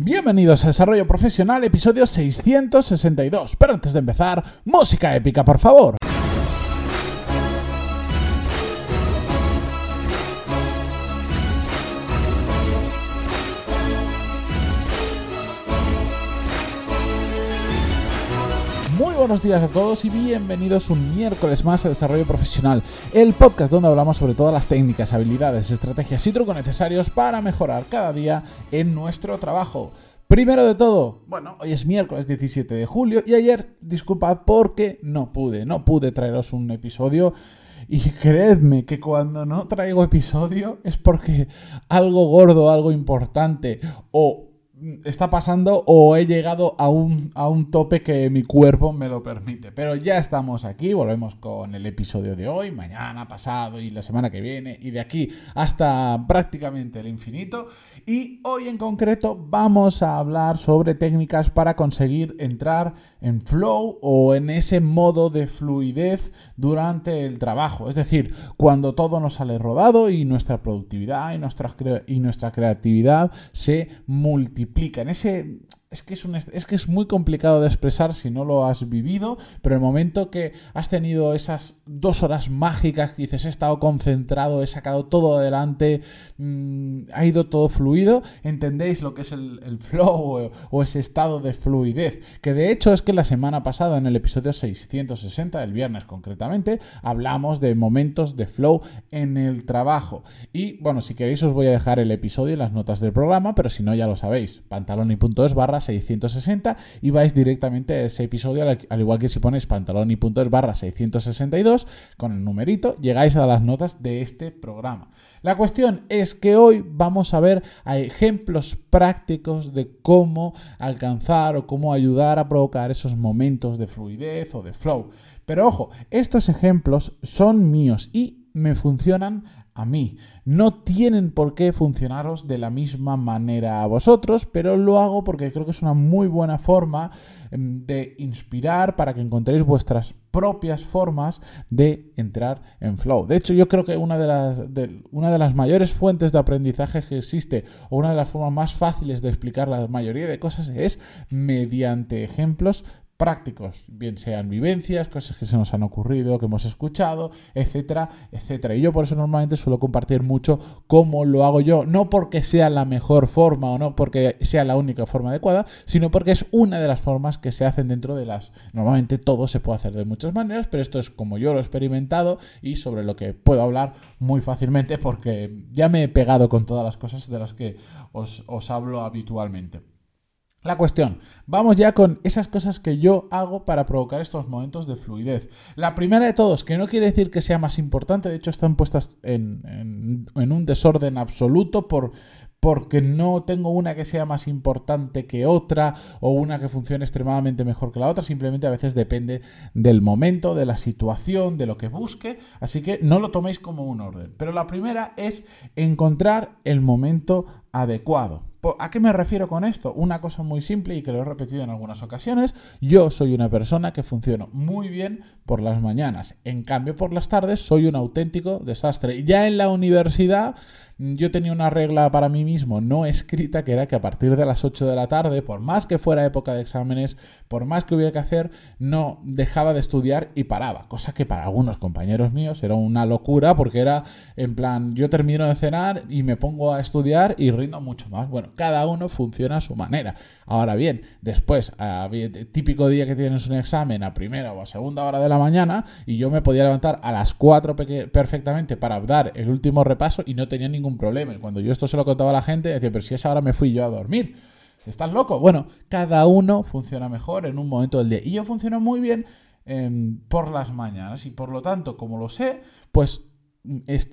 Bienvenidos a Desarrollo Profesional, episodio 662. Pero antes de empezar, música épica, por favor. Buenos días a todos y bienvenidos un miércoles más a Desarrollo Profesional, el podcast donde hablamos sobre todas las técnicas, habilidades, estrategias y trucos necesarios para mejorar cada día en nuestro trabajo. Primero de todo, bueno, hoy es miércoles 17 de julio y ayer, disculpad porque no pude, no pude traeros un episodio. Y creedme que cuando no traigo episodio es porque algo gordo, algo importante o está pasando o he llegado a un, a un tope que mi cuerpo me lo permite. Pero ya estamos aquí, volvemos con el episodio de hoy, mañana, pasado y la semana que viene y de aquí hasta prácticamente el infinito. Y hoy en concreto vamos a hablar sobre técnicas para conseguir entrar en flow o en ese modo de fluidez durante el trabajo. Es decir, cuando todo nos sale rodado y nuestra productividad y nuestra, y nuestra creatividad se multiplica en ese es que es, un, es que es muy complicado de expresar si no lo has vivido, pero el momento que has tenido esas dos horas mágicas, dices, he estado concentrado, he sacado todo adelante, mm, ha ido todo fluido, entendéis lo que es el, flow o, ese estado de fluidez. Que de hecho es que la semana pasada, en el episodio 660, el viernes concretamente, hablamos de momentos de flow en el trabajo. Y bueno, si queréis os voy a dejar el episodio en las notas del programa, pero si no ya lo sabéis, pantaloni.es barra 660 y vais directamente a ese episodio, al igual que si ponéis pantaloni.es barra 662 con el numerito, llegáis a las notas de este programa. La cuestión es que hoy vamos a ver ejemplos prácticos de cómo alcanzar o cómo ayudar a provocar esos momentos de fluidez o de flow. Pero ojo, estos ejemplos son míos y me funcionan a mí. No tienen por qué funcionaros de la misma manera a vosotros, pero lo hago porque creo que es una muy buena forma em, de inspirar para que encontréis vuestras propias formas de entrar en flow. De hecho, yo creo que una de las, una de las mayores fuentes de aprendizaje que existe, o una de las formas más fáciles de explicar la mayoría de cosas, es mediante ejemplos prácticos, bien sean vivencias, cosas que se nos han ocurrido, que hemos escuchado, etcétera, etcétera. Y yo por eso normalmente suelo compartir mucho cómo lo hago yo, no porque sea la mejor forma o no porque sea la única forma adecuada, sino porque es una de las formas que se hacen dentro de las... Normalmente todo se puede hacer de muchas maneras, pero esto es como yo lo he experimentado y sobre lo que puedo hablar muy fácilmente porque ya me he pegado con todas las cosas de las que os, os hablo habitualmente. La cuestión, vamos ya con esas cosas que yo hago para provocar estos momentos de fluidez. La primera de todos, que no quiere decir que sea más importante, de hecho están puestas en, un desorden absoluto por, porque no tengo una que sea más importante que otra o una que funcione extremadamente mejor que la otra, simplemente a veces depende del momento, de la situación, de lo que busque, así que no lo toméis como un orden. Pero la primera es encontrar el momento adecuado. ¿A qué me refiero con esto? Una cosa muy simple y que lo he repetido en algunas ocasiones. Yo soy una persona que funciona muy bien por las mañanas. En cambio, por las tardes soy un auténtico desastre. Ya en la universidad yo tenía una regla para mí mismo no escrita que era que a partir de las 8 de la tarde, por más que fuera época de exámenes, por más que hubiera que hacer, no dejaba de estudiar y paraba. Cosa que para algunos compañeros míos era una locura porque era en plan, yo termino de cenar y me pongo a estudiar y rindo mucho más. Bueno, cada uno funciona a su manera. Ahora bien, después, típico día que tienes un examen a primera o a segunda hora de la mañana y yo me podía levantar a las 4 perfectamente para dar el último repaso y no tenía ningún problema. Y cuando yo esto se lo contaba a la gente, decía, pero si esa hora me fui yo a dormir. ¿Estás loco? Bueno, cada uno funciona mejor en un momento del día. Y yo funciono muy bien em, por las mañanas. Y por lo tanto, como lo sé, pues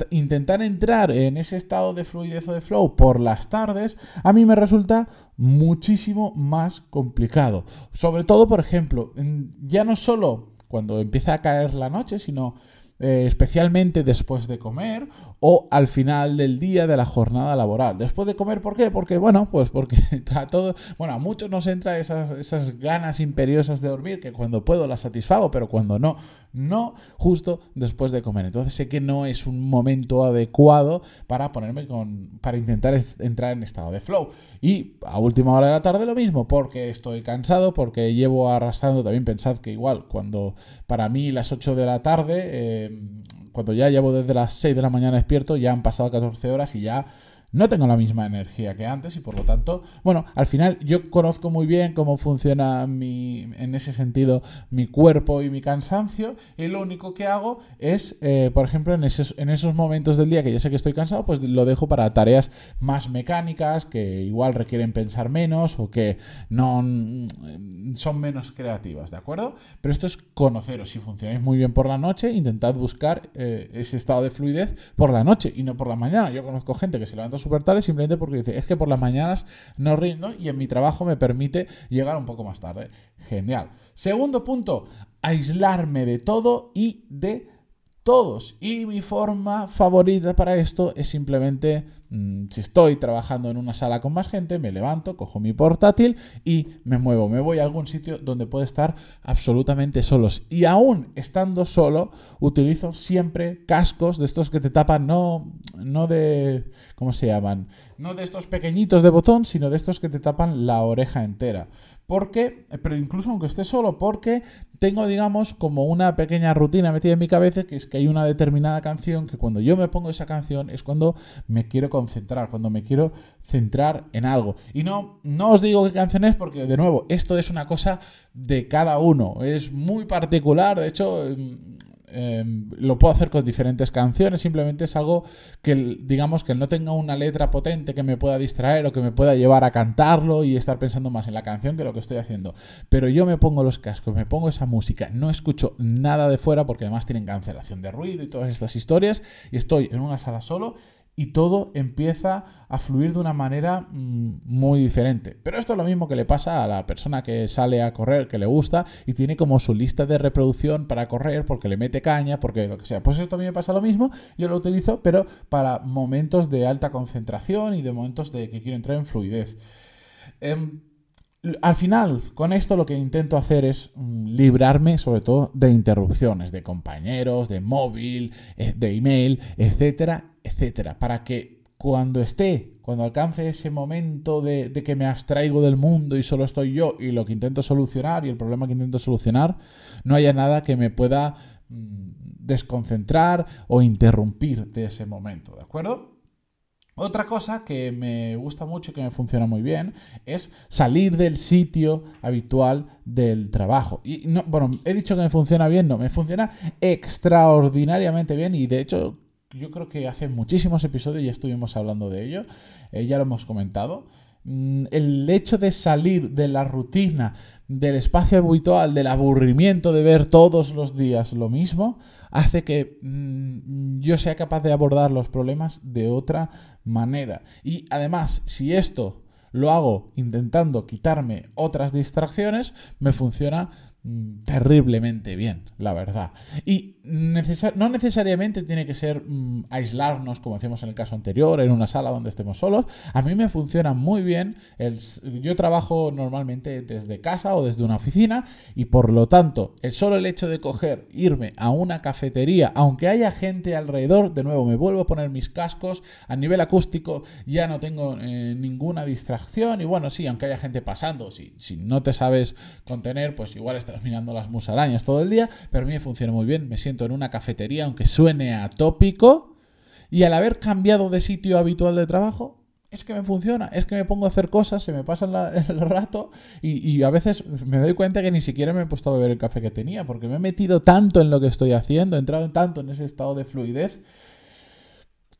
intentar entrar en ese estado de fluidez o de flow por las tardes, a mí me resulta muchísimo más complicado. Sobre todo, por ejemplo, ya no solo cuando empieza a caer la noche, sino eh, especialmente después de comer o al final del día de la jornada laboral. Después de comer, ¿por qué? Porque, bueno, pues porque a todo, bueno, a muchos nos entra esas, esas ganas imperiosas de dormir que cuando puedo las satisfago, pero cuando no, no justo después de comer. Entonces sé que no es un momento adecuado para ponerme con, para intentar entrar en estado de flow. Y a última hora de la tarde lo mismo, porque estoy cansado, porque llevo arrastrando, también pensad que igual, cuando para mí las 8 de la tarde, eh, cuando ya llevo desde las 6 de la mañana despierto, ya han pasado 14 horas y ya no tengo la misma energía que antes y por lo tanto, bueno, al final yo conozco muy bien cómo funciona mi, en ese sentido mi cuerpo y mi cansancio y lo único que hago es, eh, por ejemplo, en esos, en esos momentos del día que ya sé que estoy cansado, pues lo dejo para tareas más mecánicas que igual requieren pensar menos o que no mm, son menos creativas, ¿de acuerdo? Pero esto es conoceros. Si funcionáis muy bien por la noche, intentad buscar eh, ese estado de fluidez por la noche y no por la mañana. Yo conozco gente que se levanta súper simplemente porque dice, es que por las mañanas no rindo y en mi trabajo me permite llegar un poco más tarde. Genial. Segundo punto, aislarme de todo y de todos. Y mi forma favorita para esto es simplemente, si estoy trabajando en una sala con más gente, me levanto, cojo mi portátil y me muevo. Me voy a algún sitio donde puede estar absolutamente solos. Y aún estando solo, utilizo siempre cascos de estos que te tapan, no, no de, ¿cómo se llaman? No de estos pequeñitos de botón, sino de estos que te tapan la oreja entera. Porque, pero incluso aunque esté solo, porque tengo, digamos, como una pequeña rutina metida en mi cabeza, que es que hay una determinada canción que cuando yo me pongo esa canción es cuando me quiero concentrar, cuando me quiero centrar en algo. Y no, no os digo qué canción es porque, de nuevo, esto es una cosa de cada uno, es muy particular, de hecho Em, lo puedo hacer con diferentes canciones, simplemente es algo que, digamos, que no tenga una letra potente que me pueda distraer o que me pueda llevar a cantarlo y estar pensando más en la canción que lo que estoy haciendo. Pero yo me pongo los cascos, me pongo esa música, no escucho nada de fuera porque además tienen cancelación de ruido y todas estas historias y estoy en una sala solo y todo empieza a fluir de una manera mm, muy diferente. Pero esto es lo mismo que le pasa a la persona que sale a correr, que le gusta y tiene como su lista de reproducción para correr porque le mete caña, porque lo que sea. Pues esto a mí me pasa lo mismo, yo lo utilizo, pero para momentos de alta concentración y de momentos de que quiero entrar en fluidez. Em, al final, con esto lo que intento hacer es mm, librarme sobre todo de interrupciones, de compañeros, de móvil, eh, de email, etcétera, etcétera, para que cuando esté, cuando alcance ese momento de, que me abstraigo del mundo y solo estoy yo y lo que intento solucionar y el problema que intento solucionar, no haya nada que me pueda mm, desconcentrar o interrumpir de ese momento, ¿de acuerdo? Otra cosa que me gusta mucho y que me funciona muy bien es salir del sitio habitual del trabajo. Y no, bueno, he dicho que me funciona bien, no, me funciona extraordinariamente bien y de hecho yo creo que hace muchísimos episodios ya estuvimos hablando de ello, eh, ya lo hemos comentado. Mm, el hecho de salir de la rutina, del espacio habitual, del aburrimiento de ver todos los días lo mismo, hace que mm, yo sea capaz de abordar los problemas de otra manera. Y además, si esto lo hago intentando quitarme otras distracciones, me funciona terriblemente bien, la verdad. Y no necesariamente tiene que ser mm, aislarnos, como hacíamos en el caso anterior, en una sala donde estemos solos. A mí me funciona muy bien. Yo trabajo normalmente desde casa o desde una oficina y por lo tanto, el solo el hecho de coger, irme a una cafetería, aunque haya gente alrededor, de nuevo me vuelvo a poner mis cascos, a nivel acústico ya no tengo eh, ninguna distracción y bueno, sí, aunque haya gente pasando, si, si no te sabes contener, pues igual estás mirando las musarañas todo el día, pero a mí me funciona muy bien. Me siento en una cafetería, aunque suene atópico, y al haber cambiado de sitio habitual de trabajo, es que me funciona, es que me pongo a hacer cosas, se me pasa el rato y, a veces me doy cuenta que ni siquiera me he puesto a beber el café que tenía, porque me he metido tanto en lo que estoy haciendo, he entrado tanto en ese estado de fluidez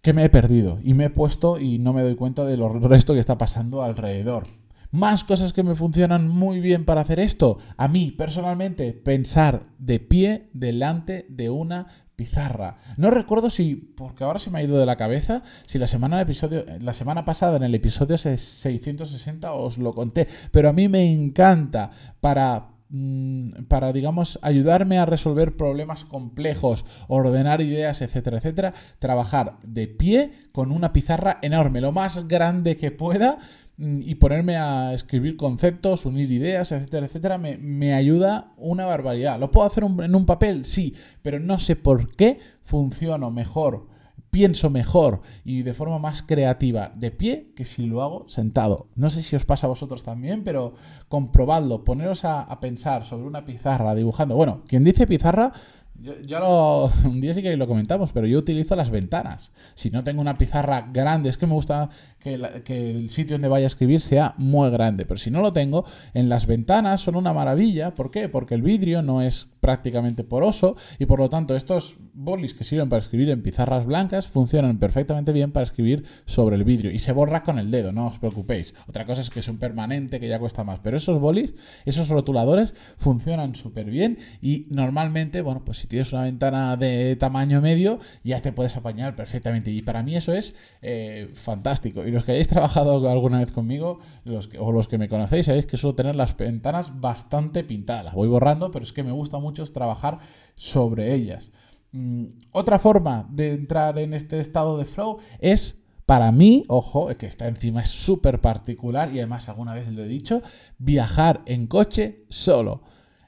que me he perdido y me he puesto y no me doy cuenta de lo resto que está pasando alrededor. Más cosas que me funcionan muy bien para hacer esto. A mí, personalmente, pensar de pie delante de una pizarra. No recuerdo si, porque ahora se me ha ido de la cabeza, si la semana, episodio, la semana pasada en el episodio 660 os lo conté, pero a mí me encanta para mm, para, digamos, ayudarme a resolver problemas complejos, ordenar ideas, etcétera, etcétera, trabajar de pie con una pizarra enorme, lo más grande que pueda y ponerme a escribir conceptos, unir ideas, etcétera, etcétera, me, ayuda una barbaridad. ¿Lo puedo hacer en un papel? Sí, pero no sé por qué funciono mejor pienso mejor y de forma más creativa de pie que si lo hago sentado. No sé si os pasa a vosotros también, pero comprobadlo, poneros a, a pensar sobre una pizarra dibujando. Bueno, quien dice pizarra yo, lo, un día sí que lo comentamos, pero yo utilizo las ventanas. Si no tengo una pizarra grande, es que me gusta que, que, el sitio donde vaya a escribir sea muy grande. Pero si no lo tengo, en las ventanas son una maravilla. ¿Por qué? Porque el vidrio no es prácticamente poroso y por lo tanto estos bolis que sirven para escribir en pizarras blancas funcionan perfectamente bien para escribir sobre el vidrio y se borra con el dedo, no os preocupéis. Otra cosa es que es un permanente que ya cuesta más, pero esos bolis, esos rotuladores funcionan súper bien y normalmente, bueno, pues si tienes una ventana de tamaño medio ya te puedes apañar perfectamente y para mí eso es eh, fantástico. Los que hayáis trabajado alguna vez conmigo los o los que me conocéis sabéis que suelo tener las ventanas bastante pintadas, las voy borrando, pero es que me gusta mucho trabajar sobre ellas. Mm, otra forma de entrar en este estado de flow es para mí, ojo, que está encima es súper particular y además alguna vez lo he dicho, viajar en coche solo.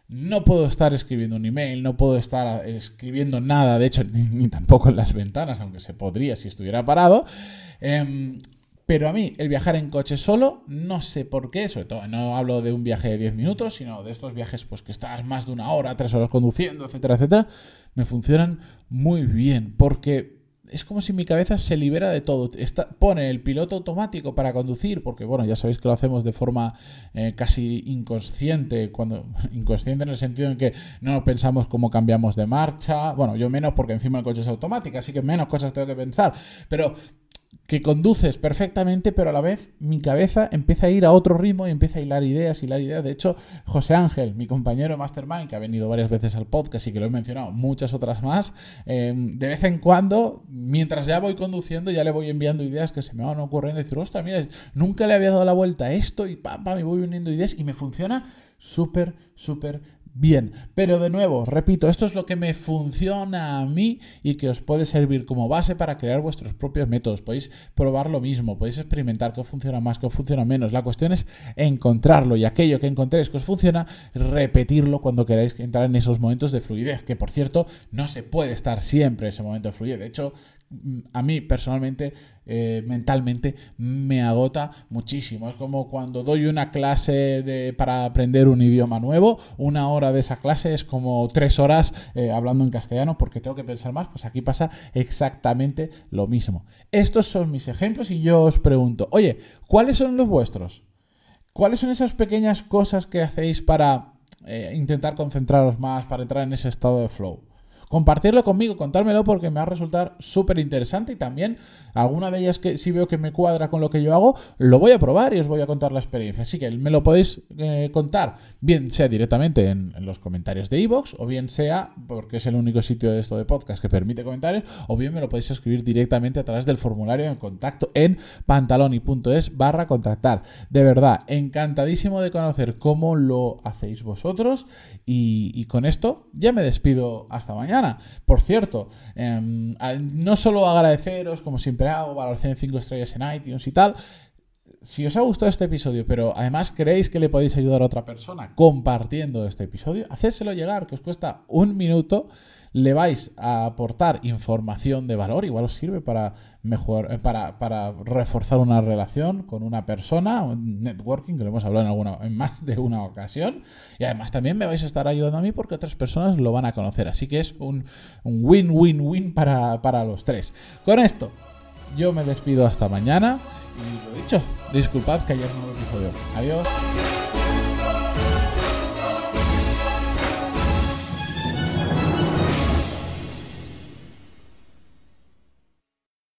No puedo estar escribiendo un email, no puedo estar escribiendo nada, de hecho, ni, tampoco en las ventanas, aunque se podría si estuviera parado. Em, pero a mí, el viajar en coche solo, no sé por qué, sobre todo no hablo de un viaje de 10 minutos, sino de estos viajes pues que estás más de una hora, tres horas conduciendo, etcétera, etcétera, me funcionan muy bien, porque es como si mi cabeza se libera de todo. pone el piloto automático para conducir, porque bueno, ya sabéis que lo hacemos de forma eh, casi inconsciente, cuando inconsciente en el sentido en que no pensamos cómo cambiamos de marcha. Bueno, yo menos porque encima el coche es automático, así que menos cosas tengo que pensar. Pero que conduces perfectamente, pero a la vez mi cabeza empieza a ir a otro ritmo y empieza a hilar ideas, hilar ideas. De hecho, José Ángel, mi compañero Mastermind, que ha venido varias veces al podcast y que lo he mencionado muchas otras más, em, de vez en cuando, mientras ya voy conduciendo, ya le voy enviando ideas que se me van ocurriendo y decir, ostras, mira, nunca le había dado la vuelta a esto y pam, pam, me voy uniendo ideas y me funciona súper, súper bien. Pero de nuevo, repito, esto es lo que me funciona a mí y que os puede servir como base para crear vuestros propios métodos. Podéis probar lo mismo, podéis experimentar qué funciona más, qué funciona menos. La cuestión es encontrarlo y aquello que encontréis que os funciona, repetirlo cuando queráis entrar en esos momentos de fluidez, que por cierto, no se puede estar siempre en ese momento de fluidez. De hecho, a mí personalmente, eh, mentalmente, me agota muchísimo. Es como cuando doy una clase para aprender un idioma nuevo, una hora de esa clase es como tres horas eh, hablando en castellano porque tengo que pensar más, pues aquí pasa exactamente lo mismo. Estos son mis ejemplos y yo os pregunto, oye, ¿cuáles son los vuestros? ¿Cuáles son esas pequeñas cosas que hacéis para eh, intentar concentraros más, para entrar en ese estado de flow? Compartirlo conmigo, contármelo porque me va a resultar súper interesante y también alguna de ellas que si veo que me cuadra con lo que yo hago, lo voy a probar y os voy a contar la experiencia. Así que me lo podéis eh, contar, bien sea directamente en, los comentarios de iVoox o bien sea, porque es el único sitio de esto de podcast que permite comentarios, o bien me lo podéis escribir directamente a través del formulario de contacto en pantaloni.es barra contactar. De verdad, encantadísimo de conocer cómo lo hacéis vosotros y con esto ya me despido hasta mañana. Por cierto, em, no solo agradeceros, como siempre hago, valoración de 5 estrellas en iTunes y tal. Si os ha gustado este episodio, pero además creéis que le podéis ayudar a otra persona compartiendo este episodio, hacérselo llegar, que os cuesta un minuto le vais a aportar información de valor, igual os sirve para mejor, eh, para, para, reforzar una relación con una persona, networking, que lo hemos hablado en, alguna, en más de una ocasión, y además también me vais a estar ayudando a mí porque otras personas lo van a conocer, así que es un win-win-win para, para los tres. Con esto, yo me despido hasta mañana, y lo dicho, disculpad que haya un nuevo episodio. Adiós.